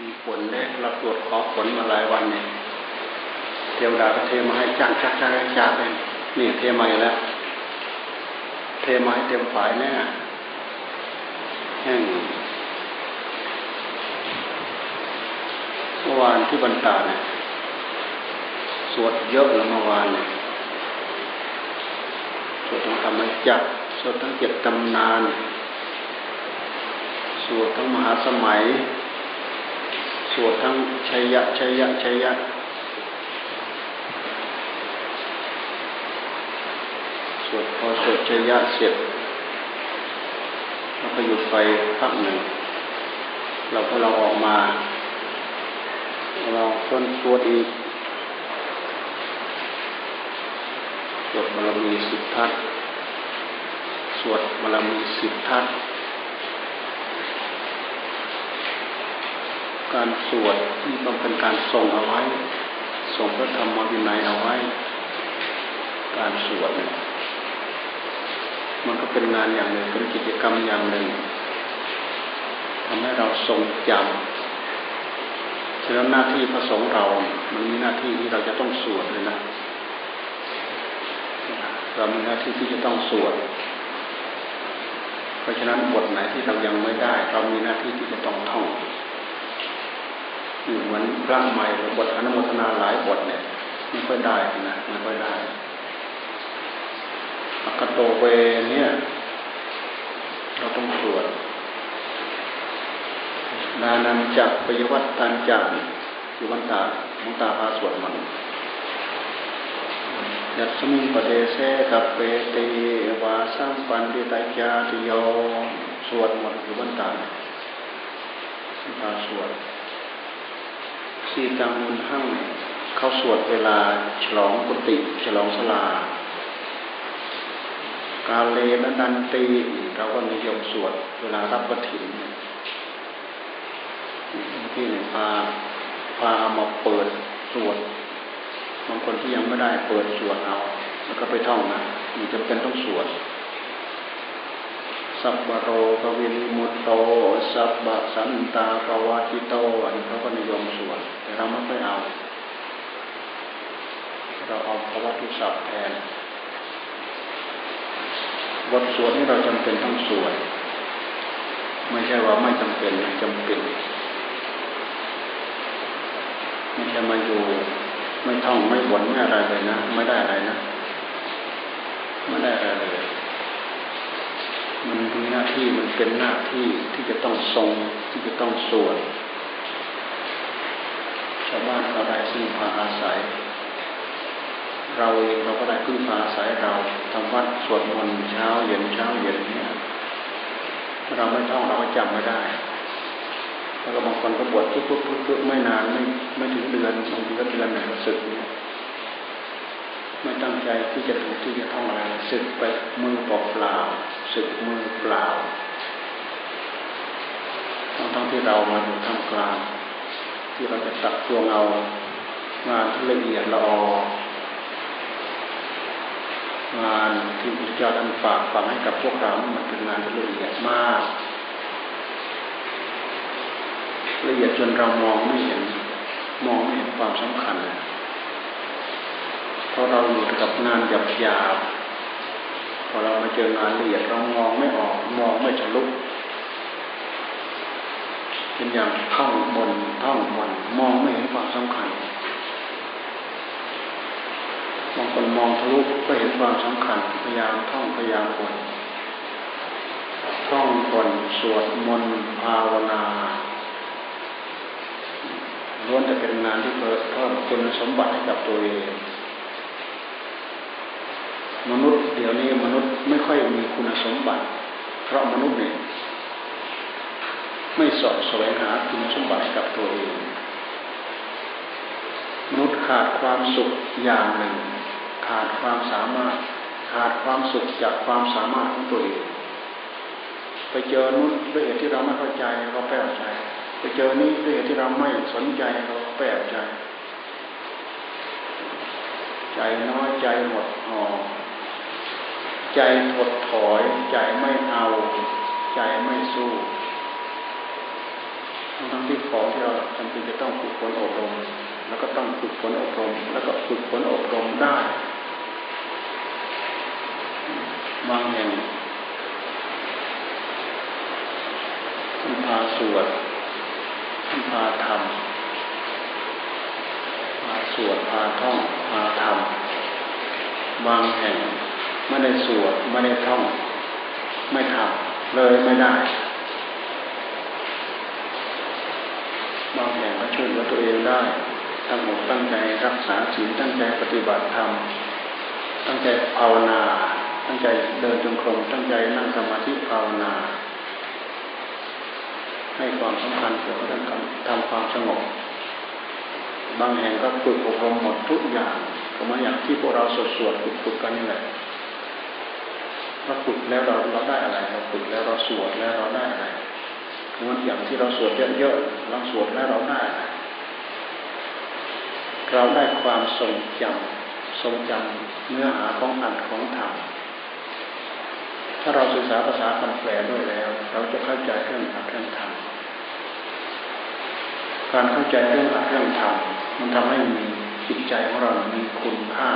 มีฝนเนี่ยเราตรวจขอฝนมาหลายวันเนี่ยเทวดาก็เทมาให้จักจักจักจักเลยนี่เทมาอีกแล้ว เทมาให้เต็มฝายแน่แห้งเมื่อวานที่บรรดาเนี่ยสวดเยอะแล้วเมื่อวานเนี่ยสวดทั้งธรรมจักสวดทั้งเจ็ดตำนาน สวดทั้งมหาสมัย สวดทั้งชัยยะชัยยะชัยยะสวดพอสวดชัยยะเสร็จเราก็หยุดไปพักหนึ่ง เราก็เราออกมา เราคนสวดอีกสวดบารมีสิบทัศสวดบารมีสิบทัศ การสวดนี่ต้องเป็นการทรงเอาไว้ทรงพระธรรมวินัยเอาไว้ การสวดเนี่ยมันก็เป็นงานอย่างหนึ่งเป็นกิจกรรมอย่างหนึ่งทำให้เราทรงจำฉะนั้นหน้าที่พระสงฆ์เรา มันมีหน้าที่ที่เราจะต้องสวดเลยนะ เรามีหน้าที่ที่จะต้องสวด เพราะฉะนั้นบทไหนที่เรายังไม่ได้ เรามีหน้าที่ที่จะต้องท่อง เหมือนพระใหม่หรือบทอนุโมทนาหลายบทเนี่ยไม่ค่อยได้นะไม่ค่อยได้อกโตเวเนี่ย เราต้องสวดนานันจักปยวัตตันจักอยู่วันตามุตาพาสวดมันยัตสมิงปเดเสกับเปตีวาสัมปันติตายาติโยสวดหมดอยู่วันตาตาสวด สีตังมุนหั่งเขาสวดเวลาฉลองกุฏิฉลองสลา กาเลนนันตีเราก็นิยมสวดเวลารับกฐินที่เนี่ยพาพามาเปิดสวดบางคนที่ยังไม่ได้เปิดสวดเอา แล้วก็ไปท่องนะมันจะเป็นต้องสวด สัพบโรกวินิมุตโต สัพบะสันตาปวาจิโตอันนี้เขาก็นิยมสวดแต่เราไม่ค่อยเอา เราเอาพระวัตุสัพแทนบทสวดนี่เราจำเป็นต้องสวดไม่ใช่ว่าไม่จำเป็นจำเป็นไม่ใช่มาอยู่ไม่ท่องไม่บนไม่อะไรเลยนะ ไม่ได้อะไรนะ ไม่ได้อะไรเลย มันมีหน้าที่มันเป็นหน้าที่ที่จะต้องทรงที่จะต้องสวดชาวบ้านเขาได้ซึ่งพาอาศัย เราเองเราก็ได้พึ่งพาอาศัยเราทำวัดสวดมนต์เช้าเย็นเช้าเย็นเนี่ยเราไม่ท่องเราก็จำไม่ได้แล้วบางคนก็บวชทุกทุกทุกไม่นานไม่ไม่ถึงเดือนบางทีก็เดือนหนึ่งก็สึกเนี่ย ตั้งใจที่จะถูกที่จะท่องอะไรสึกไปมือเปล่าสึกมือเปล่าทั้งทั้งที่เรามาอยู่ท่ามกลางที่เราจะตักตวงเอางานที่ละเอียดละอองานที่พระเจ้าท่านฝากฝังให้กับพวกเรา มันเป็นงานที่ละเอียดมาก ละเอียดจนเรามองไม่เห็น มองไม่เห็นความสำคัญ เพราะเราอยู่กับงานหยาบหยาบพอเรามาเจองานละเอียดเรามองไม่ออกมองไม่ทะลุเป็นอย่างท่องบนท่องบนมองไม่เห็นความสำคัญบางคนมองทะลุก็เห็นความสำคัญพยายามท่องพยายามบนท่องบนสวดมนต์ภาวนาล้วนจะเป็นงานที่เพิ่มคุณสมบัติให้กับตัวเอง มนุษย์เดี๋ยวนี้มนุษย์ไม่ค่อยมีคุณสมบัติ เพราะมนุษย์เนี่ยไม่สอบแสวงหาคุณสมบัติกับตัวเอง มนุษย์ขาดความสุขอย่างหนึ่ง ขาดความสามารถ ขาดความสุขจากความสามารถของตัวเอง ไปเจอนู้นด้วยเหตุที่เราไม่เข้าใจเราแปลกใจ ไปเจอนี้ด้วยเหตุที่เราไม่สนใจเราแปลกใจ ใจน้อยใจหมดห่อ ใจถดถอย ใจไม่เอา ใจไม่สู้ทั้งที่ของที่เราจำเป็นจะต้องฝึกฝนอบรม แล้วก็ต้องฝึกฝนอบรม แล้วก็ฝึกฝนอบรมได้บางแห่งท่านพาสวดท่านพาทำพาสวดพาท่องพาทำบางแห่ง ไม่ได้สวดไม่ได้ท่อง ไม่ทำเลยไม่ได้บางแห่งก็ช่วยเหลือตัวเองได้ตั้งอกตั้งใจรักษาศีลตั้งใจปฏิบัติธรรมตั้งใจภาวนา ตั้งใจเดินจงกรมตั้งใจนั่งสมาธิภาวนาให้ความสำคัญเกี่ยวกับเรื่องการทำความสงบบางแห่งก็ฝึกอบรมหมดทุกอย่างก็มาอย่างที่พวกเราสวดสวดฝึกฝึกกันนี่แหละ เราฝึกแล้วเราเราได้อะไร เราฝึกแล้วเราสวดแล้วเราได้อะไรเหมือนอย่างที่เราสวดเยอะๆเราสวดแล้วเราได้อะไรเราได้ความทรงจำทรงจำเนื้อหาของอัดของธรรมถ้าเราศึกษาภาษาคำแปลด้วยแล้ว เราจะเข้าใจเรื่องอัดเรื่องธรรมการเข้าใจเรื่องอัดเรื่องธรรมมันทำให้มีจิตใจของเรา มีคุณค่า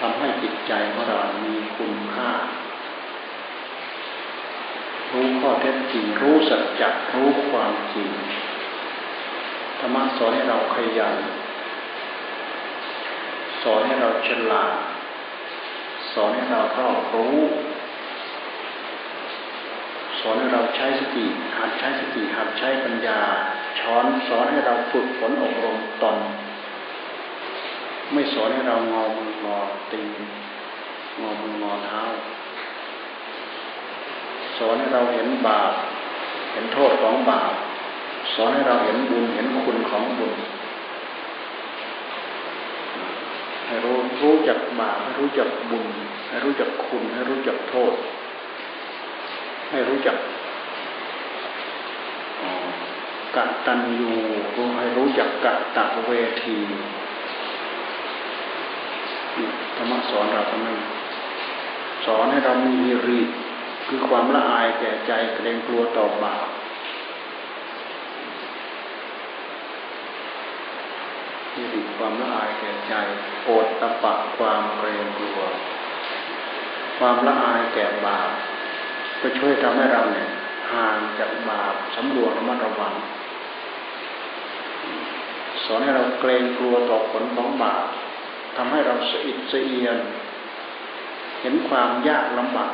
ทำให้จิตใจของเรามีคุณค่า รู้ข้อเท็จจริง รู้สัจจะรู้ความจริงธรรมะสอนให้เราขยัน สอนให้เราฉลาด สอนให้เรารอบรู้ สอนให้เราใช้สติหัดใช้สติหัดใช้ปัญญาช้อนสอนให้เราฝึกฝนอบรมตน ไม่สอนให้เรางอมืองอตีงอมืองอเท้า สอนให้เราเห็นบาป เห็นโทษของบาป สอนให้เราเห็นบุญเห็นคุณของบุญให้รู้รู้จักบาปให้รู้จักบุญ ให้รู้จักคุณ ให้รู้จักโทษ ให้รู้จักกตัญญูรู้ให้รู้จักกะตะเวที ธรรมะสอนเราทำไมสอนให้เรามีฮิริคือความละอายแก่ใจเกรงกลัวต่อบาปฮิริความละอายแก่ใจโอดตะปะความเกรงกลัว ความละอายแก่บาปก็ช่วยทำให้เราเนี่ยห่างจากบาปสำรวจระมัดระวังสอนให้เราเกรงกลัวต่อผลของบาป ทำให้เราสะอิดสะเอียน เห็นความยากลำบาก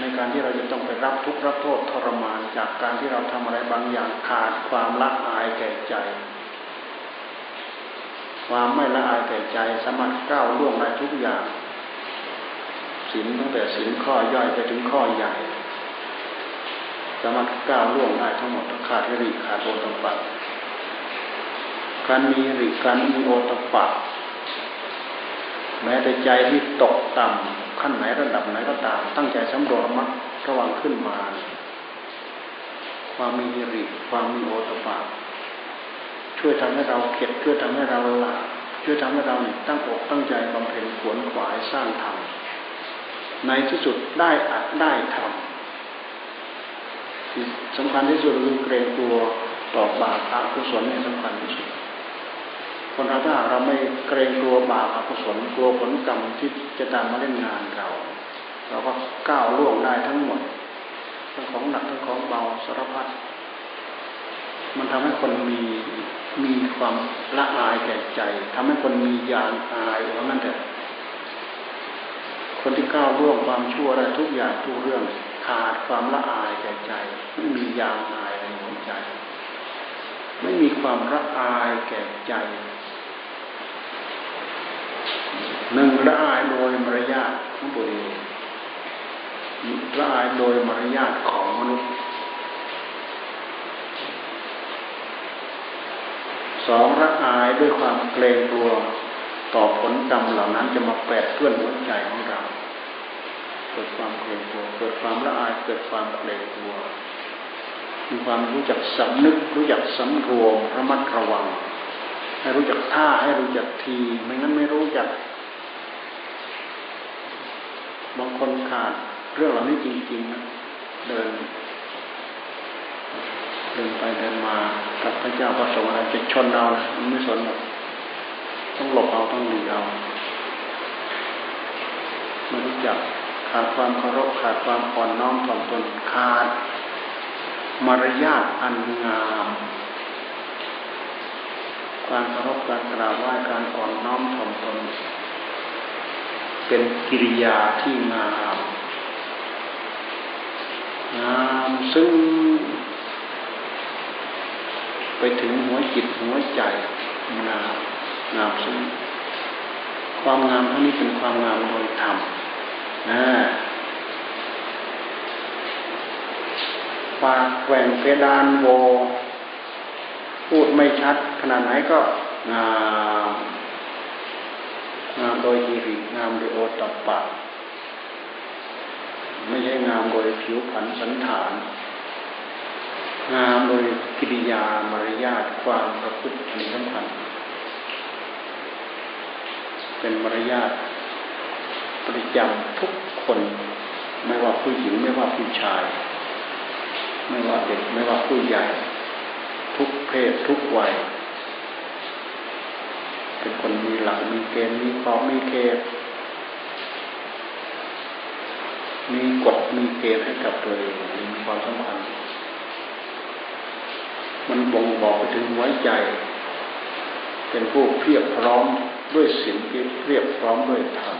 ในการที่เราจะต้องไปรับทุกข์รับโทษทรมานจากการที่เราทำอะไรบางอย่างขาดความละอายแก่ใจ ความไม่ละอายแก่ใจสามารถก้าวล่วงได้ทุกอย่างสินตั้งแต่สินข้อย่อยไปถึงข้อใหญ่สามารถก้าวล่วงได้ทั้งหมดขาดริขาดโอตปะการมีริการมีโอตปะ แม้แต่ใจที่ตกต่ำขั้นไหนระดับไหนก็ตาม ตั้งใจสำรวจมัดระวังขึ้นมา ความมีหิริความมีโอตปะช่วยทำให้เราเข็ดช่วยทำให้เราละช่วยทำให้เราตั้งอกตั้งใจบำเพ็ญขวนขวายสร้างธรรมในที่สุดได้อัดได้ทำสำคัญที่สุดคือเกรงตัวต่อบาปอกุศลนี่สำคัญที่สุด คนเราถ้าเราไม่เกรงกลัวบาปอกุศลกลัวผลกรรมที่จะตามมาเล่นงานเราเราก็ก้าวล่วงได้ทั้งหมดทั้งของหนักทั้งของเบาสารพัดมันทำให้คนมีมีความละอายแก่ใจทำให้คนมียานอายว่างั้นแต่คนที่ก้าวล่วงความชั่วได้ทุกอย่างทุกเรื่องขาดความละอายแก่ใจ ไม่มียางอายในหัวใจ ไม่มีความละอายแก่ใจ หนึ่งละอายโดยมารยาทของตัวเองละอายโดยมารยาทของมนุษย์สองละอายด้วยความเกรงกลัวต่อผลกรรมเหล่านั้นจะมาแปดเปื้อนหัวใจของเรา เกิดความเกรงกลัวเกิดความละอายเกิดความเกรงกลัวมีความรู้จักสำนึกรู้จักสำรวมระมัดระวัง ให้รู้จักท่าให้รู้จักที ไม่งั้นไม่รู้จัก บางคนขาดเรื่องเหล่านี้จริงๆนะเดินเดินไปเดินมากับพระเจ้าพระสงฆ์อะไรจะชนเรานะมันไม่สนต้องหลบเอาต้องหลีเอาไม่รู้จักขาดความเคารพขาดความอ่อนน้อมถ่อมตนขาดมารยาทอันงาม การเคารพการกราบไหว้การอ่อนน้อมถ่อมตน เป็นกิริยาที่งามงามซึ่งไปถึงหัวจิตหัวใจงามงามซึ่งความงามเท่านี้เป็นความงามโดยธรรมนะปากแหว่งเพดานโว พูดไม่ชัด ขนาดไหนก็งามงามโดยอิริงามโดยโอตตะปะ ไม่ใช่งามโดยผิวพรรณสันฐาน งามโดยกิริยามารยาทความประพฤติอันสำคัญเป็นมารยาทประจำทุกคน ไม่ว่าผู้หญิงไม่ว่าผู้ชาย ไม่ว่าเด็กไม่ว่าผู้ใหญ่ ทุกเพศทุกวัย เป็นคนมีหลักมีเกณฑ์มีขอบมีเขตมีกฎมีเกณฑ์ให้กับตัวเองมีความสำคัญ มันบ่งบอกไปถึงหัวใจ เป็นผู้เพียบพร้อมด้วยศีลเพียบพร้อมด้วยธรรม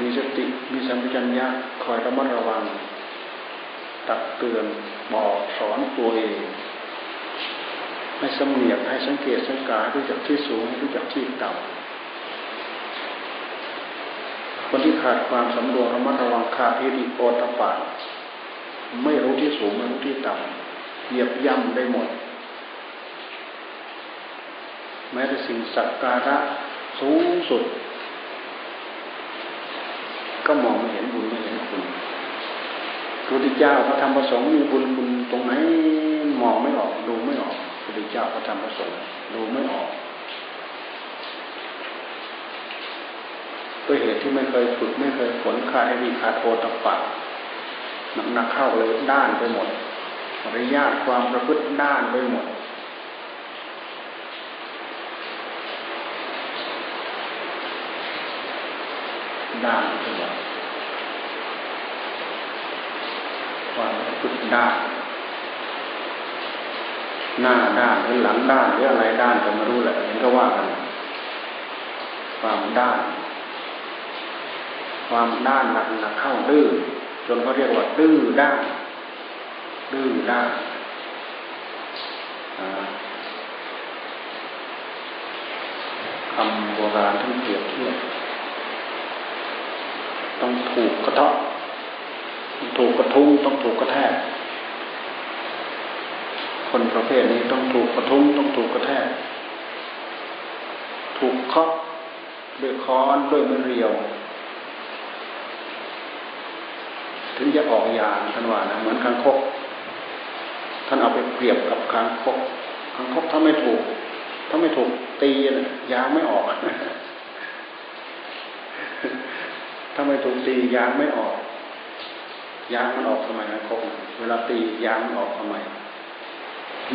มีสติมีสัมปชัญญะคอยระมัดระวัง ตักเตือนบอกสอนตัวเอง ให้สำเนียกให้สังเกตสังการู้จักที่สูงรู้จักที่ต่ำคนที่ขาดความสำรวมระมัดระวังขาดอิริโอตปาไม่รู้ที่สูงไม่รู้ที่ต่ำเหยียบย่ำได้หมด แม้แต่สิ่งสักการะสูงสุด ก็มองไม่เห็นบุญไม่เห็นคุณพระพุทธเจ้าพระธรรมพระสงฆ์มีบุญคุณตรงไหนมองไม่ออกดูไม่ออก พระพุทธเจ้าพระธรรมพระสงฆ์ดูไม่ออกด้วยเหตุที่ไม่เคยฝึกไม่เคยฝนขาดไอ้ีขาโอตปะหนักๆเข้าเลยด้านไปหมดมารยาทความประพฤติด้านไปหมด ด้านไปหมดความประพฤติด้าน หน้าด้านหรือหลังด้านหรืออะไรด้านก็ไม่รู้แหละเห็นก็ว่ากันความด้าน ความด้านหนักหนักเข้าดื้อจนเขาเรียกว่าดื้อด้านดื้อด้านคำโบราณท่านเปรียบเทียบต้องถูกกระเทาะถูกกระทุ้งต้องถูกกระแทก คนประเภทนี้ต้องถูกกระทุ้งต้องถูกกระแทก ถูกเคาะด้วยค้อนด้วยมือเรียว ถึงจะออกยางท่านว่านะเหมือนคางคก ท่านเอาไปเปรียบกับคางคกคางคกถ้าไม่ถูก ถ้าไม่ถูกตีนะยางไม่ออกถ้าไม่ถูกตียางไม่ออก ยางมันออกทำไมคางคกเวลาตียางมันออกทำไม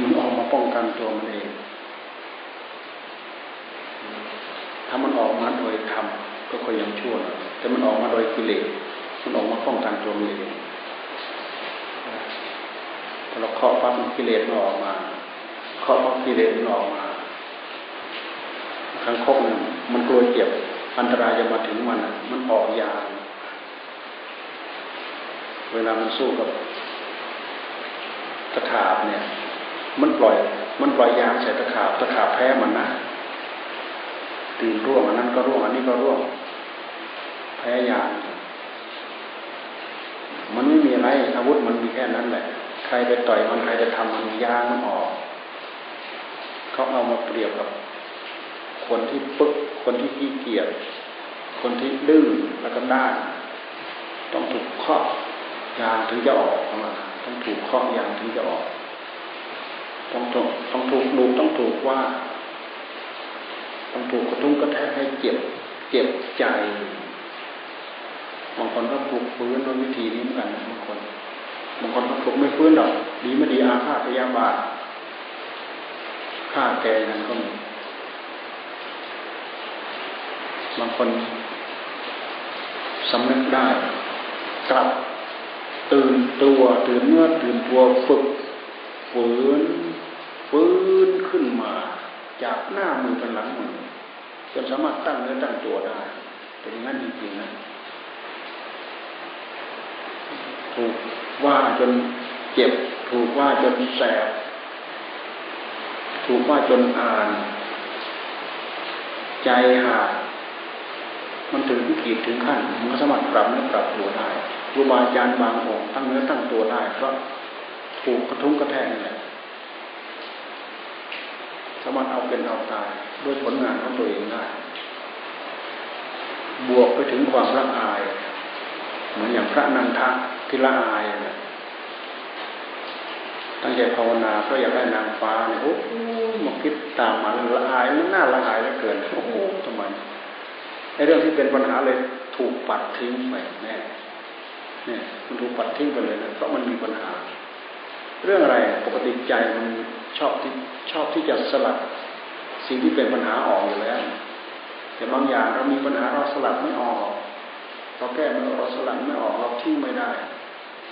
มันออกมาป้องกันตัวมันเองถ้ามันออกมาโดยธรรมก็ค่อยยังชั่วแต่มันออกมาโดยกิเลสมันออกมาป้องกันตัวมันเองพอเราเคาะปั๊บกิเลสมันออกมาเคาะปั๊บกิเลสมันออกมาครั้งคบเนี่ยมันกลัวเจ็บอันตรายจะมาถึงมันมันออกยาเวลามันสู้กับตะขาบเนี่ย มันปล่อย มันปล่อยยางใส่ตะขาบตะขาบแพ้มันนะตีนร่วงอันนั้นก็ร่วงอันนี้ก็ร่วง แพ้ยางมันไม่มีอะไรอาวุธมันมีแค่นั้นแหละ ใครไปต่อยมันใครจะทำมันยางมันออก เขาเอามาเปรียบกับ คนที่ปึ๊กคนที่ขี้เกียจคนที่ดื้อแล้วก็ด้านต้องถูกเคาะยางถึงจะออกมาต้องถูกเคาะยางถึงจะออก ต้องถูกต้องถูกดูต้องถูกว่า ต้องถูกกระทุ้งกระแทกให้เจ็บ เจ็บใจ บางคนก็ปลูกฟื้นด้วยวิธีนี้เหมือนกันบางคนบางคนก็ถูกไม่ฟื้นหรอก ดีไม่ดีอาฆาตพยาบาทฆ่าแกนั้นก็มีบางคนสำนึกได้กลับตื่นตัวตื่นเนื้อตื่นตัวฝึกฝืน ฟื้นขึ้นมาจากหน้ามือเป็นหลังมือจนสามารถตั้งเนื้อตั้งตัวได้เป็นอย่างนั้นจริงๆนะถูกว่าจนเจ็บ ถูกว่าจนแสบ ถูกว่าจนอ่าน ใจหาดมันถึงขีดถึงขั้นมันก็สามารถปรับเนื้อปรับตัวได้ครูบาอาจารย์บางองค์ตั้งเนื้อตั้งตัวได้เพราะถูกกระทุ้งกระแทกนี่แหละามารถเอาเป็นเอาตายด้วยผลงานของตัวเองได้ บวกไปถึงความละอาย เหมือนอย่างพระนันทะที่ละอายนะตั้งใจภาวนาเพราะอยากได้นางฟ้าเนี่ยโอ้มาคิดตามมาละอายมันน่าละอายเหลือเกินโอ้โหทำไมในเรื่องที่เป็นปัญหาเลยถูกปัดทิ้งไปแน่เนี่ยมันถูกปัดทิ้งไปเลยนะเพราะมันมีปัญหา เรื่องอะไรปกติใจมันชอบที่ชอบที่จะสลัด สิ่งที่เป็นปัญหาออกอยู่แล้วแต่บางอย่างเรามีปัญหาเราสลัดไม่ออกเราแก้ม่ออกเราสลัดไม่ออกเราทิ้งไม่ได้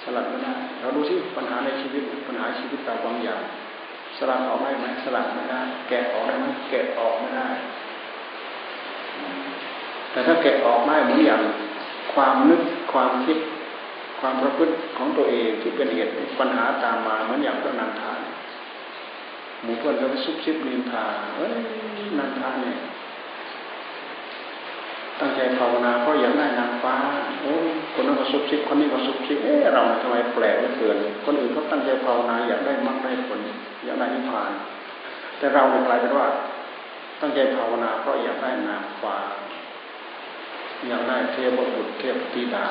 สลัดไม่ได้ เราดูที่ปัญหาในชีวิตปัญหาชีวิตเราบางอย่าง สลัดออกได้ไหมสลัดไม่ได้ แกะออกได้ไหมแกะออกไม่ได้ แต่ถ้าแกะออกได้เหมือนอย่างความนึกความคิด ความประพฤติของตัวเองที่เป็นเหตุปัญหาตามมาเหมือนอย่างพระนันทานหมู่เพื่อนก็ไปซุบซิบนินทาเอ้ยนันทาเนี่ยตั้งใจภาวนาเพราะอยากได้นางฟ้าโอ้คนนั้นก็ซุบซิบคนนี้ก็ซุบซิบเอ๊ะเราทำไมแปลกเหลือเกินคนอื่นเขาตั้งใจภาวนาอยากได้มรรคได้ผลอยากได้นิพพาน แต่เราเนี่ยกลายเป็นว่า ตั้งใจภาวนาเพราะอยากได้นางฟ้าอยากได้เทพบุตรเทพธิดา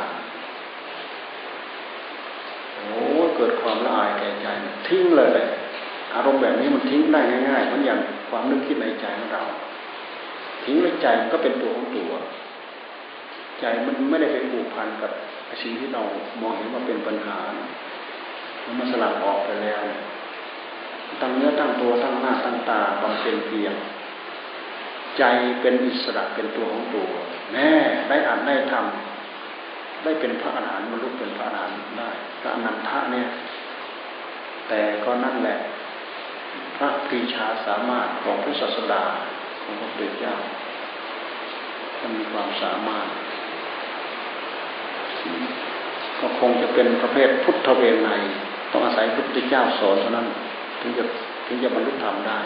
โอ้เกิดความละอายแก่ใจทิ้งเลยอารมณ์แบบนี้มันทิ้งได้ง่ายๆมันอย่างความนึกคิดในใจของเรา ทิ้งแล้วใจมันก็เป็นตัวของตัว ใจมันไม่ได้ไปผูกพันกับสิ่งที่เรามองเห็นว่าเป็นปัญหามันสลัดออกไปแล้วตั้งเนื้อตั้งตัวตั้งหน้าตั้งตาบำเพ็ญเพียรใจเป็นอิสระเป็นตัวของตัวแน่ได้อ่านได้ทำ ได้เป็นพระอรหันต์บรรลุเป็นพระอรหันต์ได้พระนันทะเนี่ย แต่ก็นั่นแหละ พระปรีชาสามารถของพระศาสดาของพระพุทธเจ้าท่านมีความสามารถ ก็คงจะเป็นประเภทพุทธเวไนต้องอาศัยพระพุทธเจ้าสอนเท่านั้น ถึงจะถึงจะบรรลุธรรมได้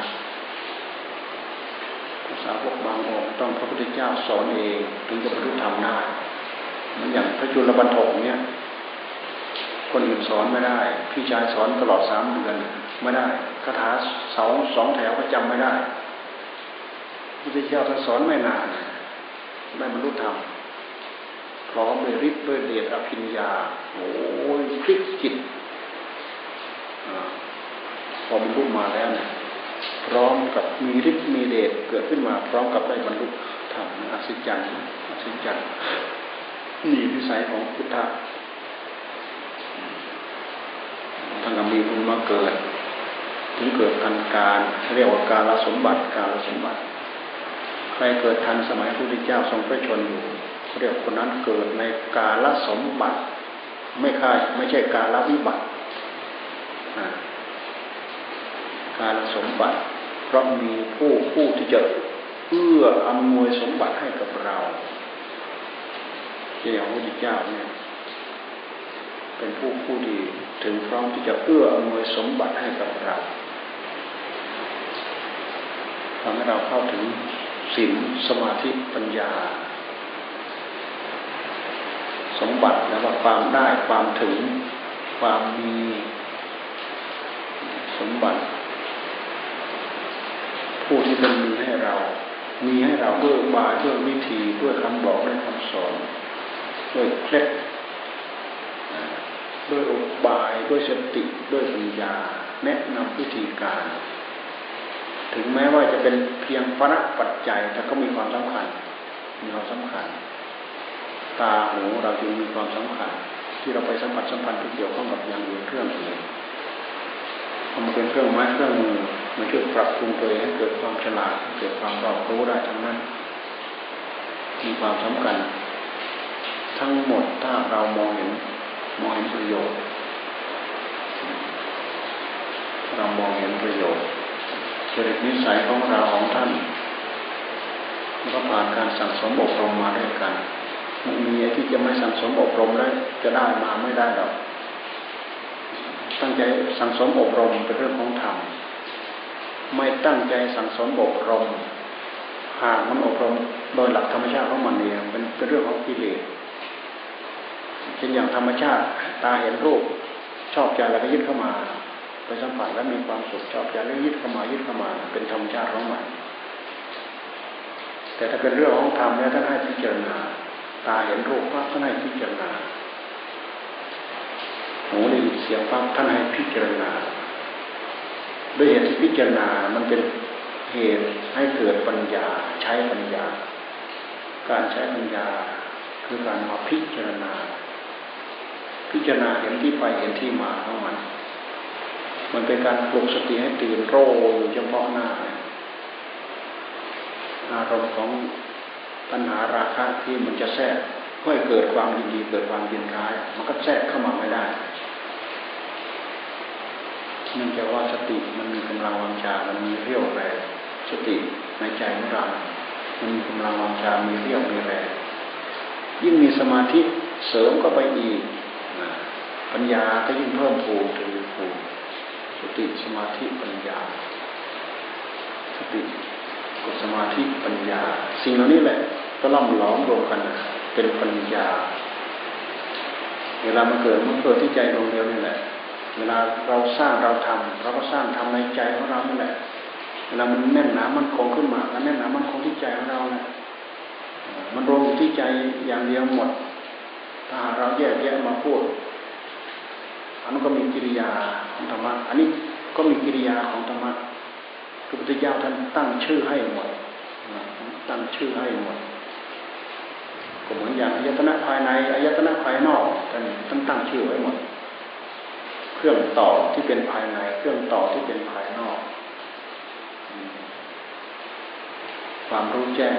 ภาษาวกบางองค์ต้องพระพุทธเจ้าสอนเองถึงจะบรรลุธรรมได้ มือนอย่างพระจุลบรรทกเนี่ยคนอื่นสอนไม่ได้ พี่ชายสอนตลอดสามเดือนไม่ได้คาถาสองสองแถวก็จำไม่ได้พุทธเจ้าท่านสอนไม่นานได้บรรลุธรรมพร้อมด้วยฤทธิ์ด้วยเดชอภิญญาโอ้ยพลิกจิตพอบรรลุมาแล้วเนี่ยพร้อมกับมีฤทธิ์มีเดชเกิดขึ้นมา พร้อมกับได้บรรลุธรรมอัศจรรย์อัศจรรย์ นี่วิสัยของพุทธะท่านก็มีบุญมาเกิด ถึงเกิดทันการเรียกว่าการละสมบัติการละสมบัติ ใครเกิดทันสมัยพระพุทธเจ้าทรงพระชนอยู่เรียกคนนั้นเกิดในกาลสมบัติ ไม่ค่าไม่ใช่กาลวิบัติการสมบัติ เพราะมีผู้ผู้ที่จะเอื้ออำนวยสมบัติให้กับเรา เจ้าพระพุทธเจ้าเนี่ยเป็นผู้ผู้ดีถึงพร้อมที่จะเอื้ออำนวยสมบัติให้กับเราทำให้เราเข้าถึงศีลสมาธิปัญญา สมบัติแล้วว่าความได้ความถึงความมีสมบัติ ผู้ที่เป็นมีให้เรา มีให้เราด้วยบาด้วยวิธีด้วยคำบอกด้วยคำสอน ด้วยเคล็ดด้วยอุบายด้วยสติด้วยปัญญา แนะนำวิธีการ ถึงแม้ว่าจะเป็นเพียงพระปัจจัยแต่ก็มีความสำคัญ มีความสำคัญ ตาหูเราจึงมีความสำคัญ ที่เราไปสัมผัสสัมพันธ์ที่เกี่ยวข้องกับอย่างอื่นเครื่องอื่นมันเป็นเครื่องไม้เครื่องมือมันช่วยปรับปรุงตัวเองให้เกิดความฉลาดเกิดความรอบรู้ได้ทั้งนั้น มีความสำคัญ ทั้งหมดถ้าเรามองเห็นมองเห็นประโยชน์ เรามองเห็นประโยชน์จริตนิสัยของเราของท่านก็ผ่านการสั่งสมอบรมมาด้วยกันไม่มีไอ้ที่จะไม่สั่งสมอบรมได้จะได้มาไม่ได้หรอกตั้งใจสั่งสมอบรมเป็นเรื่องของธรรมไม่ตั้งใจสั่งสมอบรมหากมันอบรมโดยหลักธรรมชาติของมันเองเป็นเป็นเรื่องของกิเลส เช่นอย่างธรรมชาติตาเห็นรูปชอบใจแล้วก็ยึดเข้ามาไปสัมผัสแล้วมีความสุขชอบใจแล้วยึดเข้ามายึดเข้ามา เป็นธรรมชาติของมันแต่ถ้าเป็นเรื่องของธรรมเนี่ยท่านให้พิจารณาตาเห็นรูปปั๊บท่านให้พิจารณาหูได้ยินเสียงปั๊บท่านให้พิจารณาด้วยเหตุที่พิจารณา มันเป็นเหตุให้เกิดปัญญาใช้ปัญญา การใช้ปัญญาคือการมาพิจารณา พิจารณาเห็นที่ไปเห็นที่มาของมัน มันเป็นการปลุกสติให้ตื่นโรอยู่เฉพาะหน้า อารมณ์ของปัญหาราคะที่มันจะแทรกค่อยเกิดความยินดีเกิดความยินร้าย มันก็แทรกเข้ามาไม่ได้เนื่องจากว่าสติมันมีกำลังวังชา มันมีเรี่ยวแรงสติในใจของเรา มันมีกำลังวังชา มีเรี่ยวมีแรงยิ่งมีสมาธิเสริมก็ไปอีก ปัญญาก็ยิ่งเพิ่มพูนทวีพูนสติสมาธิปัญญา สติกับสมาธิปัญญา สิ่งเหล่านี้แหละก็ล่อมล้อมรวมกันเป็นปัญญา เวลามันเกิดมันเกิดที่ใจดวงเดียวนี่แหละ เวลาเราสร้างเราทำเราก็สร้างทำในใจของเรานี่แหละ เวลามันแน่นหนามันคงขึ้นมาก็แน่นหนามันคงที่ใจของเราเนี่ยมันรวมอยู่ที่ใจอย่างเดียวหมด ถ้าเราแยกแยะมาพูด อันนั้นก็มีกิริยาของธรรมะอันนี้ก็มีกิริยาของธรรมะพระพุทธเจ้าท่านตั้งชื่อให้หมดตั้งชื่อให้หมดก็เหมือนอย่างอายตนะภายในอายตนะภายนอกท่านท่านตั้งชื่อไว้หมด เครื่องต่อที่เป็นภายใน เครื่องต่อที่เป็นภายนอก ความรู้แจ้ง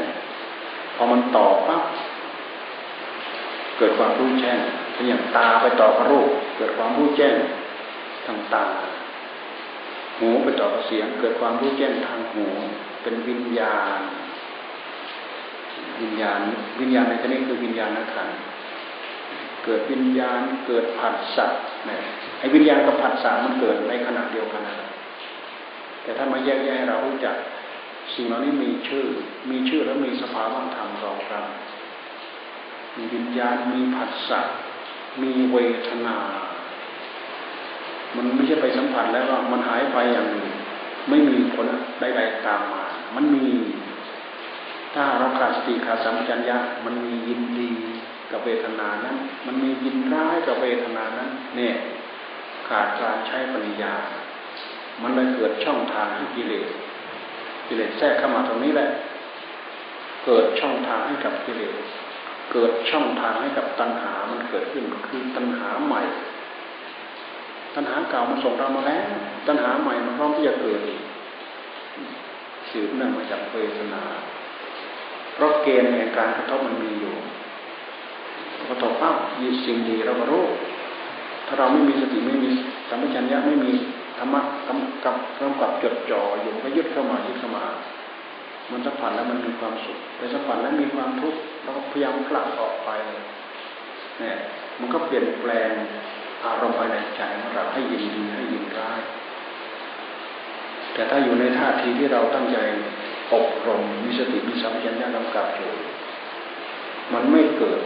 พอมันต่อปั๊บเกิดความรู้แจ้ง เป็นอย่างตาไปต่อกับรูป เกิดความรู้แจ้งทางตา หูไปต่อกับเสียง เกิดความรู้แจ้งทางหู เป็นวิญญาณ วิญญาณ วิญญาณในที่นี้คือวิญญาณนักขันเกิดวิญญาณ เกิดผัสสะเนี่ยไอ้วิญญาณกับผัสสะมันเกิดในขณะเดียวกันนะแต่ถ้ามาแยกแยะเรารู้จักสิ่งเหล่านี้มีชื่อ มีชื่อแล้วมีสภาวะธรรมรองรับมีวิญญาณ มีผัสสะ มีเวทนา มันไม่ใช่ไปสัมผัสแล้วว่ามันหายไปอย่างไม่มีผลใดๆตามมา มันมี ถ้าเราขาดสติขาดสัมปชัญญะมันมียินดีกับเวทนานั้น มันมียินร้ายกับเวทนานั้น เนี่ย ขาดการใช้ปัญญา มันเลยเกิดช่องทางให้กิเลส กิเลสแทรกเข้ามาตรงนี้แหละ เกิดช่องทางให้กับกิเลส เกิดช่องทางให้กับตัณหามันเกิดขึ้นคือตัณหาใหม่ ตัณหาเก่ามันส่งเรามาแล้ว ตัณหาใหม่มันพร้อมที่จะเกิดสืบเนื่องมาจากเวทนาเพราะเกณฑ์แห่งการกระทบมันมีอยู่กระทบปั๊บมีสิ่งดีเราก็รู้ถ้าเราไม่มีสติไม่มีสัมปชัญญะไม่มีธรรมะกำกับกำกับจดจ่ออยู่ก็ยึดเข้ามายึดเข้ามา มันสัมผัสแล้วมันมีความสุขไปสัมผัสแล้วมีความทุกข์เราก็พยายามผลักออกไปเนี่ยมันก็เปลี่ยนแปลงอารมณ์ภายในใจของเราให้ยินดีให้ยินร้ายแต่ถ้าอยู่ในท่าทีที่เราตั้งใจอบรมมีสติมีสัมปชัญญะกำกับอยู่มันไม่เกิด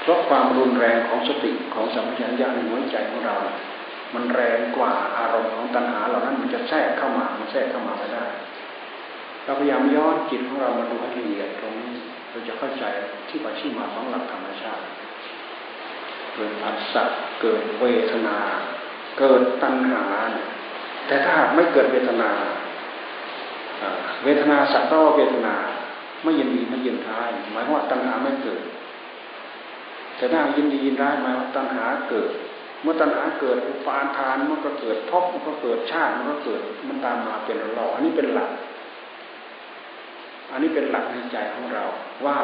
เพราะความรุนแรงของสติของสัมผัสญาในหัวใจของเรามันแรงกว่าอารมณ์ของตัณหาเหล่านั้นมันจะแทรกเข้ามามันแทรกเข้ามาไม่ได้ เราพยายามย้อนจิตของเรามาดูให้ละเอียดตรงนี้เราจะเข้าใจที่มาที่มาของหลักธรรมชาติ เกิดอัศเกิดเวทนา เกิดตัณหา แต่ถ้าหากไม่เกิดเวทนา เวทนาสัตว์ก็เวทนาไม่ยินดีไม่ยินท้ายหมายว่าตัณหาไม่เกิด แต่ถ้ายินดียินร้ายหมายว่าตัณหาเกิด เมื่อตัณหาเกิดอุปาทานมันก็เกิดพบมันก็เกิดชาติมันก็เกิดมันตามมาเป็นหลออันนี้เป็นหลัก อันนี้เป็นหลักในใจของเรา ว่า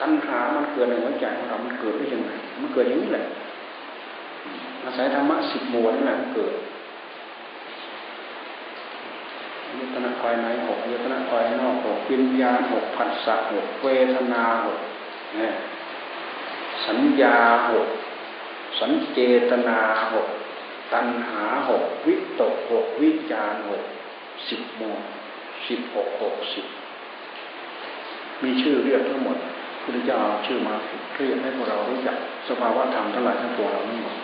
ตัณหามันเกิดในหัวใจของเรา มันเกิดได้ยังไง มันเกิดอย่างนี้แหละ อาศัยธรรมะสิบหมวดนั่นแหละมันเกิดยตนะภายในหกยตนะภายนอกหกวิญญาณหกผัสสะหกเวทนาหกเนี่ยสัญญาหกสัญเจตนาหกตัณหาหกวิตกหกวิจารหกสิบโมสิบหกหกสิบ มีชื่อเรียกทั้งหมดพุทธเจ้าชื่อมาเรียกให้พวกเรารู้จักสภาวะธรรมทั้งหลายทั้งปวงเราทั้งหมด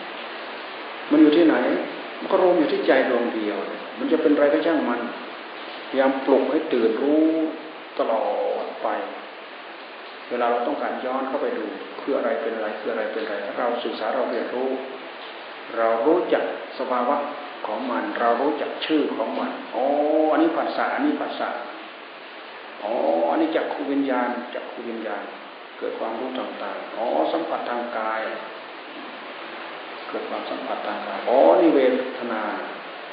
มันอยู่ที่ไหน มันก็รวมอยู่ที่ใจดวงเดียว มันจะเป็นไรก็ช่างมันพยายามปลุกให้ตื่นรู้ตลอดไป เวลาเราต้องการย้อนเข้าไปดูคืออะไรเป็นอะไรคืออะไรเป็นอะไรถ้าเราศึกษาเราเรียนรู้ เรารู้จักสภาวะของมัน เรารู้จักชื่อของมันอ๋ออันนี้ภาษาอันนี้ภาษา อ๋ออันนี้จักขูวิญญาณจักขูวิญญาณ เกิดความรู้ต่างๆอ๋อสัมผัสทางกาย เกิดความสัมผัสทางกายอ๋อนี่เวทนา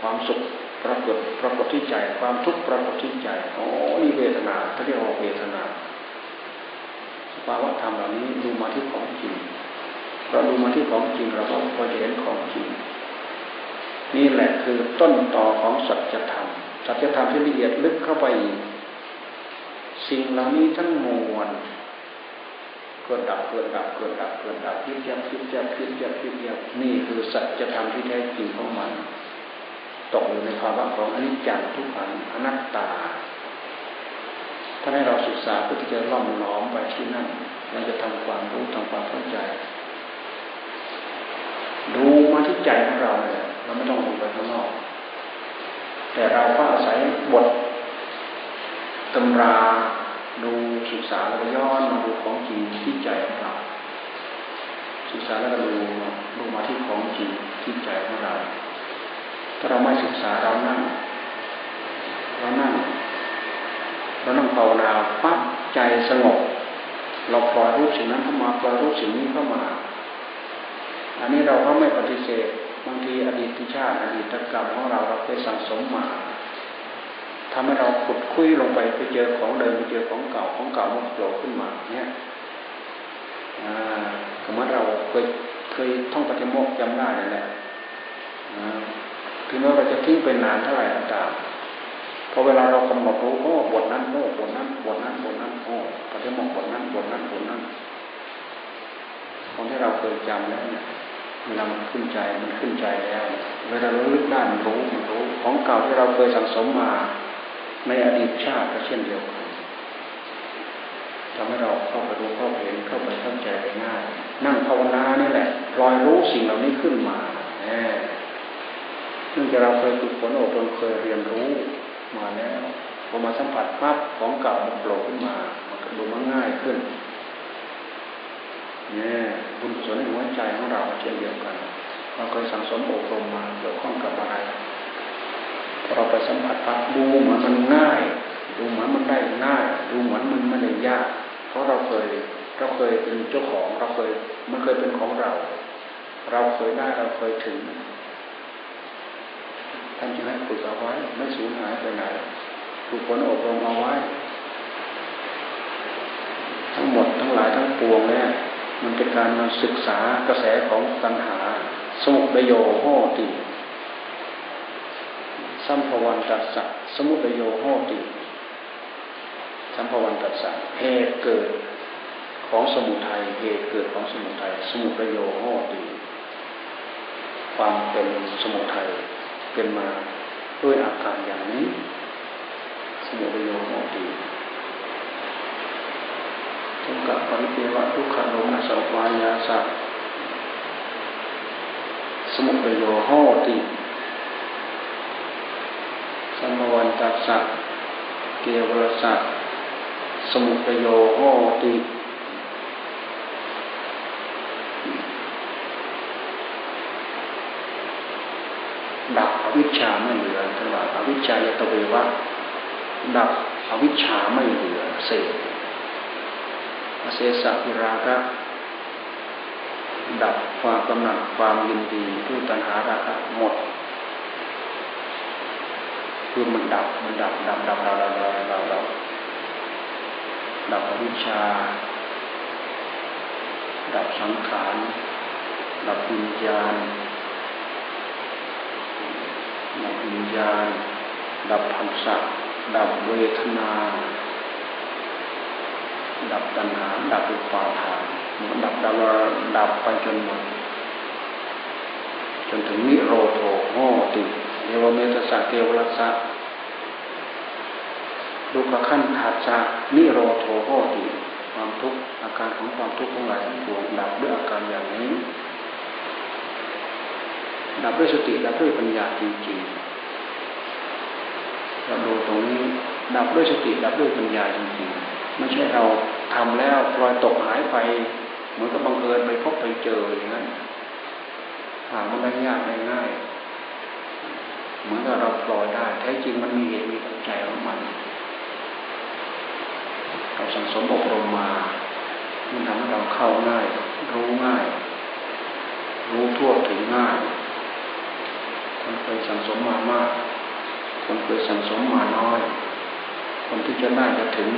ความสุขปรากฏปรากฏที่ใจ ความทุกข์ปรากฏที่ใจอ๋อนี่เวทนาเขาเรียกว่าเวทนาสภาวะธรรมเหล่านี้ดูมาที่ของจริงเราดูมาที่ของจริงเราก็พอจะเห็นของจริงนี่แหละคือต้นต่อของสัจธรรม สัจธรรมที่ละเอียดลึกเข้าไป สิ่งเหล่านี้ทั้งมวลเกิดดับเกิดดับเกิดดับเกิดดับยิบยับยิบยับยิบยับยิบยับนี่คือสัจธรรมที่แท้จริงของมัน ตกอยู่ในภาวะของอนิจจังทุกขังอนัตตา ถ้าให้เราศึกษาเพื่อที่จะล่อมล้อมไปที่นั่น เราจะทำความรู้ทำความเข้าใจ ดูมาที่ใจของเราเนี่ยเราไม่ต้องดูไปข้างนอก แต่เราก็อาศัยบท ตำราดูศึกษาแล้วก็ย้อนมาดูของจริงที่ใจของเราศึกษาแล้วก็ดูดูมาที่ของจริงที่ใจของเรา ถ้าเราไม่ศึกษาเรานั่งเรานั่งเรานั่งภาวนาปั๊บใจสงบ เราปล่อยรูปสิ่งนั้นเข้ามาปล่อยรูปสิ่งนี้เข้ามา อันนี้เราก็ไม่ปฏิเสธบางทีอดีตชาติอดีตกรรมของเราเราเคยสั่งสมมา ทำให้เราขุดคุยลงไปไปเจอของเดิมไปเจอของเก่าของเก่ามันโผล่ขึ้นมาเนี่ยสมมติเราเคยเคยท่องปฏิโมกข์จำได้นั่นแหละถึงแม้เราจะทิ้งไปนานเท่าไหร่ก็ตามพอเวลาเรากำหนดรู้โอ้บทนั้นโอ้บทนั้นบทนั้นบทนั้นโอ้ปฏิโมกบทนั้นบทนั้นบทนั้นคนที่เราเคยจำแล้วเนี่ยเวลามันขึ้นใจมันขึ้นใจแล้วเวลาเราลึกได้มันรู้มันรู้ ของเก่าที่เราเคยสังสมมา ในอดีตชาติก็เช่นเดียวกันทำให้เราเข้าไปรู้เข้าไปเห็นเข้าไปเข้าใจได้ง่าย นั่งภาวนานี่แหละรอยรู้สิ่งเหล่านี้ขึ้นมาแเนื่องจากเราเคยฝึกฝนอบรมเคยเรียนรู้มาแล้วพอมาสัมผัสปั๊บของเก่ามันโผล่ขึ้นมามันก็ดูมันง่ายขึ้นเนี่ยบุญกุศลในหัวใจของเราเช่นเดียวกันเราเคยสังสมอบรมมาเกี่ยวข้องกับอะไร เราไปสัมผัสปั๊บดูเหมือนมันง่าย ดูเหมือนมันได้ง่าย ดูเหมือนมันไม่ได้ยาก เพราะเราเคยเราเคยเป็นเจ้าของเราเคยมันเคยเป็นของเรา เราเคยได้เราเคยถึงท่านจะให้ฝึกเอาไว้ ไม่สูญหายไปไหนฝึกฝนอบรมเอาไว้ ทั้งหมดทั้งหลายทั้งปวงเนี่ยมันเป็นการมาศึกษากระแสของตัณหาสมุทโยโหติ สัมภวันตัสสะสมุทโยโหติ สัมภวันตัสสะเหตุเกิดของสมุทัยเหตุเกิดของสมุทัยสมุทโยโหติ ความเป็นสมุทัยเป็นมาด้วยอาการอย่างนี้ สมุทโยโหติทุกขปริเทวะทุกขโลมสัพวายาสัสมุทโยโหติ สัมวันตัสสะเกวรสัตสมุทโยโหติดับอวิชชาไม่เหลือทั้งหลายอวิชชายตเววะดับอวิชชาไม่เหลือเศษอเสสะิราคะดับความกำหนัดความยินดีด้วยตัณหาราคะหมด คือมันดับมันดับดับดับดับดับดับดับดับดับอวิชชา ดับสังขาร ดับวิญญาณ ดับวิญญาณ ดับพันธะดับเวทนา ดับตัณหา ดับอุปาทานมันดับดับดับไปจนหมดจนถึงนิโรโทโหติ เทวเมตสะเทวรัสสะดุขขั้นขาดจะนิโรโทโหติความทุกข์อาการของความทุกข์ของหลายทั้งปวงดับด้วยอาการอย่างนี้ ดับด้วยสติดับด้วยปัญญาจริงๆเราดูตรงนี้ดับด้วยสติดับด้วยปัญญาจริงๆไม่ใช่เราทำแล้วลอยตกหายไปเหมือนกับบังเอิญไปพบไปเจออย่างนั้นหามันได้ยากได้ง่าย เหมือนกับเราปล่อยได้ แท้จริงมันมีเหตุมีปัจจัยของมัน เราสังสมอบรมมา มันทำให้เราเข้าง่าย รู้ง่าย รู้ทั่วถึงง่าย คนเคยสังสมมามาก คนเคยสังสมมาน้อย คนที่จะได้จะถึง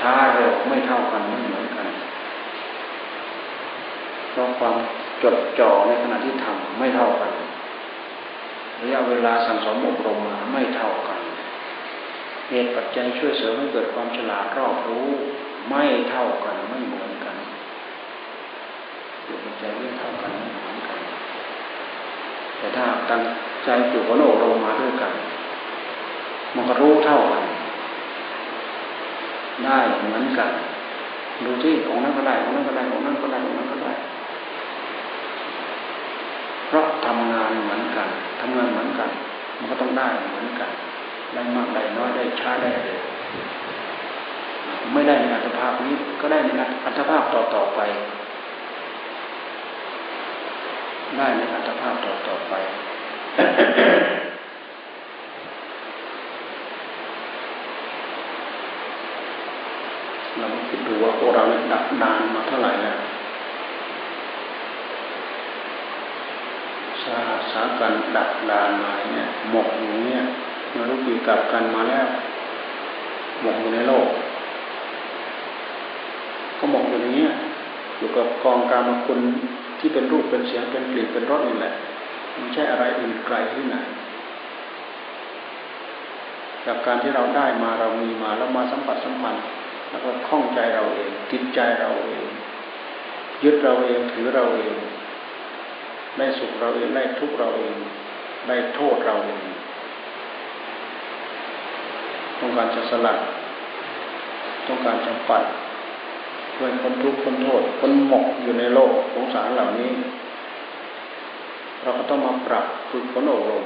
ช้าเร็วไม่เท่ากันไม่เหมือนกันเพราะความจดจ่อในขณะที่ทำไม่เท่ากัน ระยะเวลาสั่งสมอบรมมาไม่เท่ากัน เหตุปัจจัยช่วยเสริมให้เกิดความฉลาดรอบรู้ไม่เท่ากันไม่เหมือนกันเหตุปัจจัยไม่เท่ากันไม่เหมือนกัน แต่ถ้าตั้งใจอยู่กับโลกลงมาด้วยกัน มันก็รู้เท่ากัน ได้เหมือนกัน ดูที่ของนั้นก็ได้ของนั้นก็ได้ของนั้นก็ได้ของนั้นก็ได้ เพราะทำงานเหมือนกันทำงานเหมือนกัน มันก็ต้องได้เหมือนกัน ได้มากได้น้อยได้ช้าได้เร็วไม่ได้ในอัตภาพนี้ก็ได้ในอัตภาพต่อต่อไป ได้ในอัตภาพต่อต่อไปเราคิดดูว่าพวกเราเนี่ยดับนานมาเท่าไหร่แล้ว สาสากันดับดานมาเนี่ยหมกอยู่เนี่ยมารู้ปีกับกันมาแล้วหมกอยู่ในโลก ก็หมกอยู่อย่างเงี้ยอยู่กับกองการมาคุณที่เป็นรูปเป็นเสียงเป็นกลิ่นเป็นรสนี่แหละไม่ใช่อะไรอื่นไกลที่ไหนจากการที่เราได้มาเรามีมาแล้วมาสัมผัสสัมพันธ์แล้วก็คล้องใจเราเองติดใจเราเอง ยึดเราเองถือเราเอง ได้สุขเราเองได้ทุกเราเอง ได้โทษเราเองต้องการจะสลัด ต้องการจะปัดเพื่อคนทุกข์คนโทษคนหมกอยู่ในโลกสงสารเหล่านี้ เราก็ต้องมาปรับฝึกฝนอบรม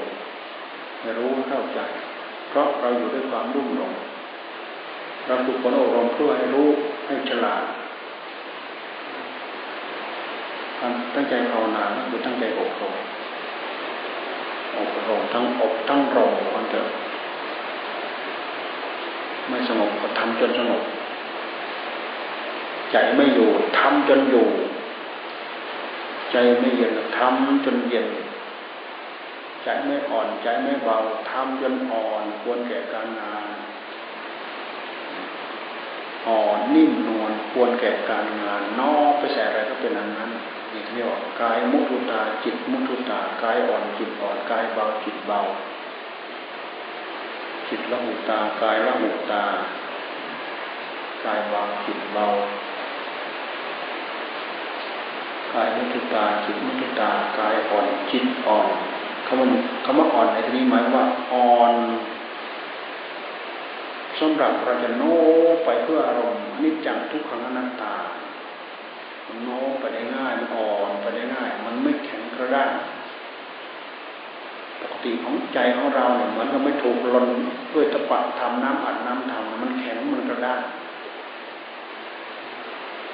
ให้รู้เข้าใจ เพราะเราอยู่ด้วยความรุ่มหลงเราฝึกฝนอบรมเพื่อให้รู้ให้ฉลาด ตั้งใจภาวนาคือตั้งใจอบรมอบรมทั้งอบทั้งรมมันเถอะไม่สงบก็ทำจนสงบใจไม่อยู่ทำจนอยู่ ใจไม่เย็นทำจนเย็น ใจไม่อ่อนใจไม่เบาทำจนอ่อนควรแก่การงานอ่อนนิ่มนวลควรแก่การงานนอกไปใส่อะไรก็เป็นอันนั้น นี่เรียกว่ากายมุทุตาจิตมุทุตากายอ่อนจิตอ่อนกายเบาจิตเบา จิตละหุตากายละหุตากายเบาจิตเบากายมุทุตาจิตมุทุตากายอ่อนจิตอ่อนคำว่าคำว่าอ่อนในที่นี้หมายว่าอ่อนสำหรับเราจะโน้ไปเพื่ออารมณ์นิจจังทุกขังอนัตตา มันโน้มไปได้ง่ายมันอ่อนไปได้ง่าย มันไม่แข็งกระด้างปกติของใจของเราเนี่ยเหมือนกับไม่ถูกลนด้วยตะปะทำน้ำอัดน้ำทำมันแข็งมันกระด้าง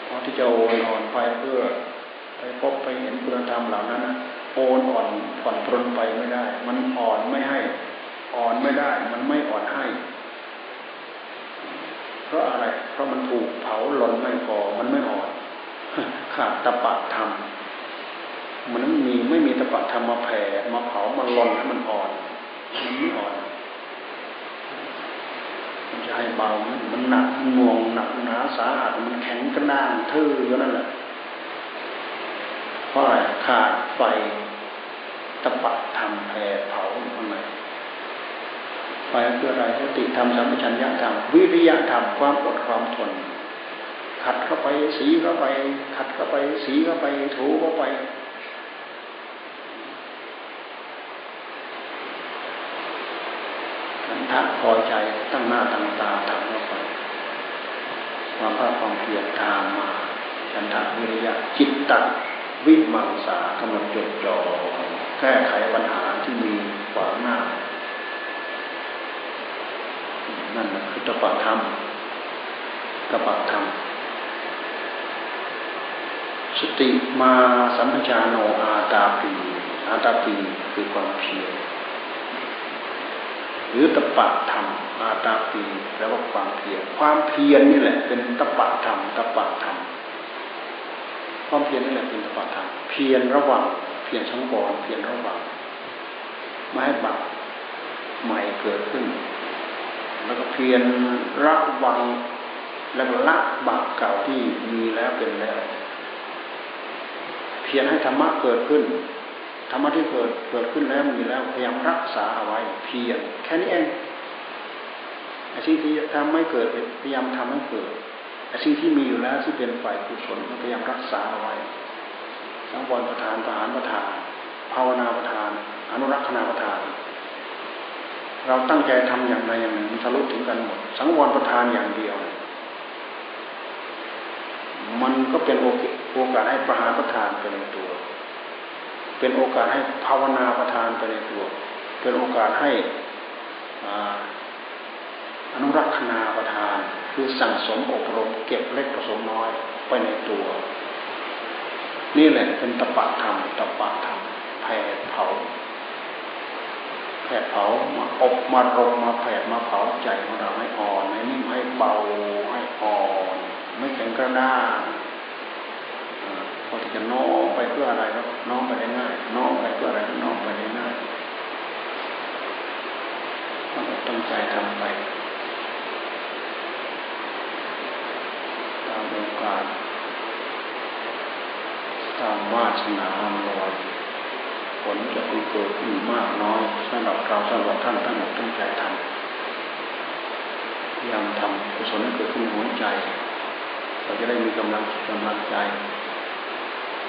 เพราะที่จะโอนอ่อนไปเพื่อไปพบไปเห็นคุณธรรมเหล่านั้นโอนอ่อนผ่อนปรนไปไม่ได้ มันอ่อนไม่ให้ อ่อนไม่ได้ มันไม่อ่อนให้เพราะอะไร เพราะมันถูกเผาหล่นไม่พอมันไม่อ่อน ขาดตะปะธรรมมันไม่มีไม่มีตะปะธรรมมาแผ่มาเผามาลนให้มันอ่อนมันไม่อ่อนมันจะให้เบามันหนักงวงหนักหนาสาหัสมันแข็งกระด้างทื่ออยู่นั่นแหละเพราะอะไรขาดไฟตะปะธรรมแผ่เผาอยู่ข้างในไฟคืออะไรสติธรรมสัมปชัญญะธรรมวิริยะธรรมความอดความทน ขัดเข้าไป สีเข้าไป ขัดเข้าไป สีเข้าไป ถูเข้าไปฉันทะพอใจตั้งหน้าตั้งตาทำเข้าไปความภาคความเพียรตามมาฉันทะวิริยะจิตตัดวิมังสากำลังจดจ่อแก้ไขปัญหาที่มีขวางหน้า นั่นคือตปะธรรมตปะธรรม สติมาสัมปชาโนอาตาปีอาตาปีคือความเพียรหรือตปะธรรมอาตาปีแล้วว่าความเพียรความเพียรนี่แหละ เป็นตปะธรรมตปะธรรมความเพียรนี่แหละเป็นตปะธรรมเพียรระหว่างเพียรชังก่อนเพียรระหว่างไม่ให้บาปใหม่เกิดขึ้น แล้วก็เพียรระวังแล้วละบาปเก่าที่มีแล้วเป็นแล้ว พียรให้ธรรมะเกิดขึ้นธรรมะที่เกิดเกิดขึ้นแล้วมีแล้วพยายามรักษาเอาไว้ เพียรแค่นี้เองไอ้สิ่งที่ทำไม่เกิดพยายามทำให้เกิดไอ้สิ่งที่มีอยู่แล้วที่เป็นฝ่ายกุศลพยายามรักษาเอาไว้สังวรประธานประหารประธาน ภาวนาประธาน อนุรักษณาประธาน เราตั้งใจทำอย่างไรอย่างหนึ่งมันทะลุถึงกันหมด สังวรประธานอย่างเดียว มันก็เป็นโอเค โอกาสให้ประหารประธานไปในตัว เป็นโอกาสให้ภาวนาประทานไปในตัว เป็นโอกาสให้อนุรักษณาประทาน คือสั่งสมอบรมเก็บเล็กผสมน้อยไปในตัว นี่แหละเป็นตปะธรรมตปะธรรมแผดเผาแผดเผามาอบมารมมาแผดมาเผาใจของเราให้อ่อนให้นิ่มให้เบาให้อ่อน ไม่แข็งกระด้าง พอที่จะน้อมไปเพื่ออะไรครับน้อมไปได้ง่ายน้อมไปเพื่ออะไรน้อมไปได้ง่ายต้องตั้งใจทำไปตามโอกาสตามวาสนาอำนวยผลจะเกิดขึ้นมากน้อยสำหรับเราสำหรับท่านทั้งหมดตั้งใจทำพยายามทำกุศลให้เกิดขึ้นหัวใจ เราจะได้มีกำลังกำลังใจ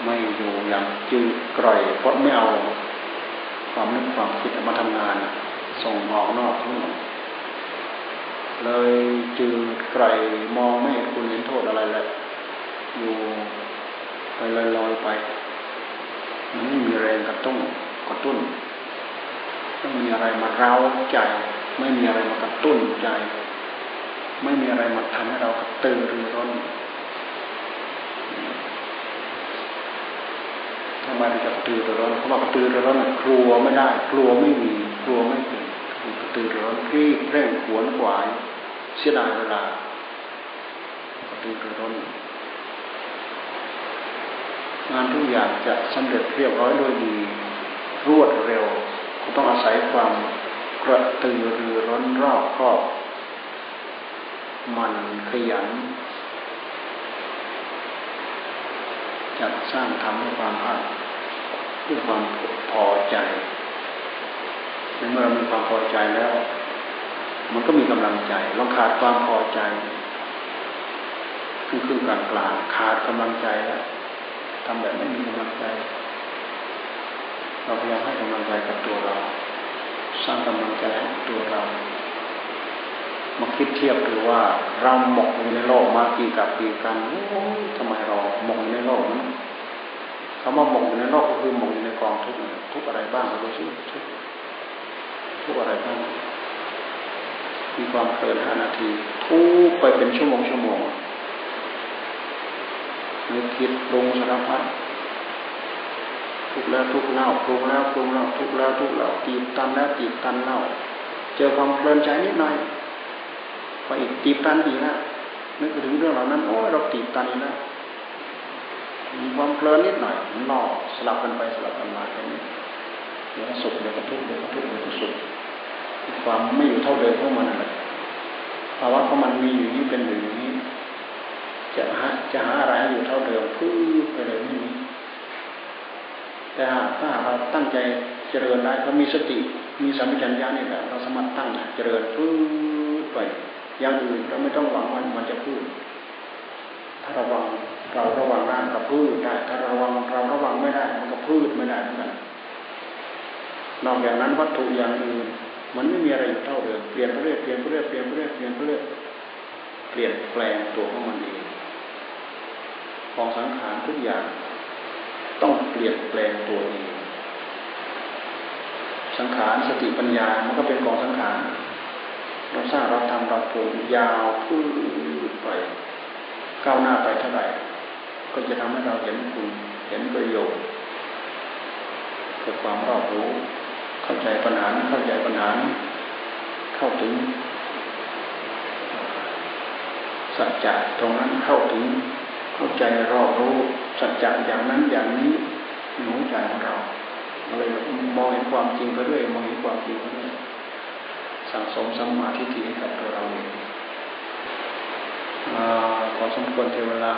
ไม่อยู่อย่างจืดกร่อยเพราะไม่เอาความนึกความคิดมาทำงาน ส่งออกนอกทั้งหมดเลยจืดไกรมองไม่เห็นคุณเห็นโทษอะไรเลยอยู่ไปลอยลอยไป มันไม่มีแรงกระตุ้นกระตุ้นไม่มีอะไรมาเร้าใจ ไม่มีอะไรมากระตุ้นใจ ไม่มีอะไรมาทำให้เรากระตือรือร้น ทำไมเราจะกระตือรือร้นเพราะว่ากระตือรือร้นกลัวไม่ได้ กลัวไม่มี กลัวไม่เป็นกระตือรือร้นรีบเร่งขวนขวายเสียดายเวลากระตือรือร้นงานทุกอย่างจะสำเร็จเรียบร้อยโดยดี รวดเร็วก็ต้องอาศัยความกระตือรือร้นรอบครอบ มันขยัน จัดสร้างทำให้ความภาคด้วยความพอใจในเมื่อเรามีความพอใจแล้ว มันก็มีกำลังใจเราขาดความพอใจคือคือกลางกลางขาดกำลังใจแล้วทำแบบไม่มีกำลังใจ เราพยายามให้กำลังใจกับตัวเรา สร้างกำลังใจให้ตัวเรา มาคิดเทียบดูว่าเราหมกอยู่ในโลกมากี่กับกี่กันทำไมเราหมกอยู่ในโลกนั้นคำว่าหมกอยู่ในโลกก็คือหมกอยู่ในกองทุกทุกอะไรบ้างเราดูสิทุกทุกอะไรบ้างมีความเพลินห้านาที ทุกไปเป็นชั่วโมงชั่วโมงนึกคิดปรุงสารพัดทุกแล้วทุกเล่าปรุงแล้วปรุงเล่าทุกแล้วทุกเล่าตีบตันแล้วตีบตันเล่า เจอความเพลินใจนิดหน่อย ไปอีกตีบตันอีกนะนึกถึงเรื่องเหล่านั้นโอ้เราตีบตันอีกแล้วมีความเพลินนิดหน่อยนล่อสลับกันไปสลับกันมาแค่นี้เดี๋ยวสุขเดี๋ยวก็ทุกข์เดี๋ยวก็ทุกข์เดี๋ยวก็สุขความไม่อยู่เท่าเดิมของมันนั่นแหละภาวะของมันมีอยู่นี้เป็นอยู่างนี้ จะหาจะหาอะไรให้อยู่เท่าเดิมพื้นไปเลยไม่มีแต่หากถ้าเราตั้งใจเจริญได้เรามีสติ มีสัมผัสัญญาเนี่ยแหละเราสามารถตั้งเจริญพื้นไป อย่างอื่นเราไม่ต้องหวังว่ามันจะพื้นถ้าระวังเราระวังน้ำกับพืชได้ถ้าระวังเราระวังไม่ได้มันก็พืชไม่ได้เหมือนกันนอกจากนั้นวัตถุอย่างอื่นมันไม่มีอะไรเท่าเดิมเปลี่ยนไปเรื่อยเปลี่ยนไปเรื่อยเปลี่ยนไปเรื่อยเปลี่ยนไปเรื่อยเปลี่ยนแปลงตัวของมันเองของสังขารทุกอย่าง ต้องเปลี่ยนแปลงตัวเองสังขารสติปัญญา มันก็เป็นกองสังขาร เราสร้างเราทำเราปลูกยาวพื้นไปก้าวหน้าไปเท่าไหร่ ก็จะทำให้เราเห็นคุณเห็นประโยชน์เกิดความรอบรู้ เข้าใจปัญหาเข้าใจปัญหาเข้าถึงสัจจะตรงนั้นเข้าถึง เข้าใจรอบรู้สัจจะอย่างนั้นอย่างนี้ในหัวใจของเราเลยมองเห็นความจริงไปเรื่อยมองเห็นความจริงไปเรื่อย สั่งสมสมาธิให้กับตัวเราเองขอสมควรเทเวลา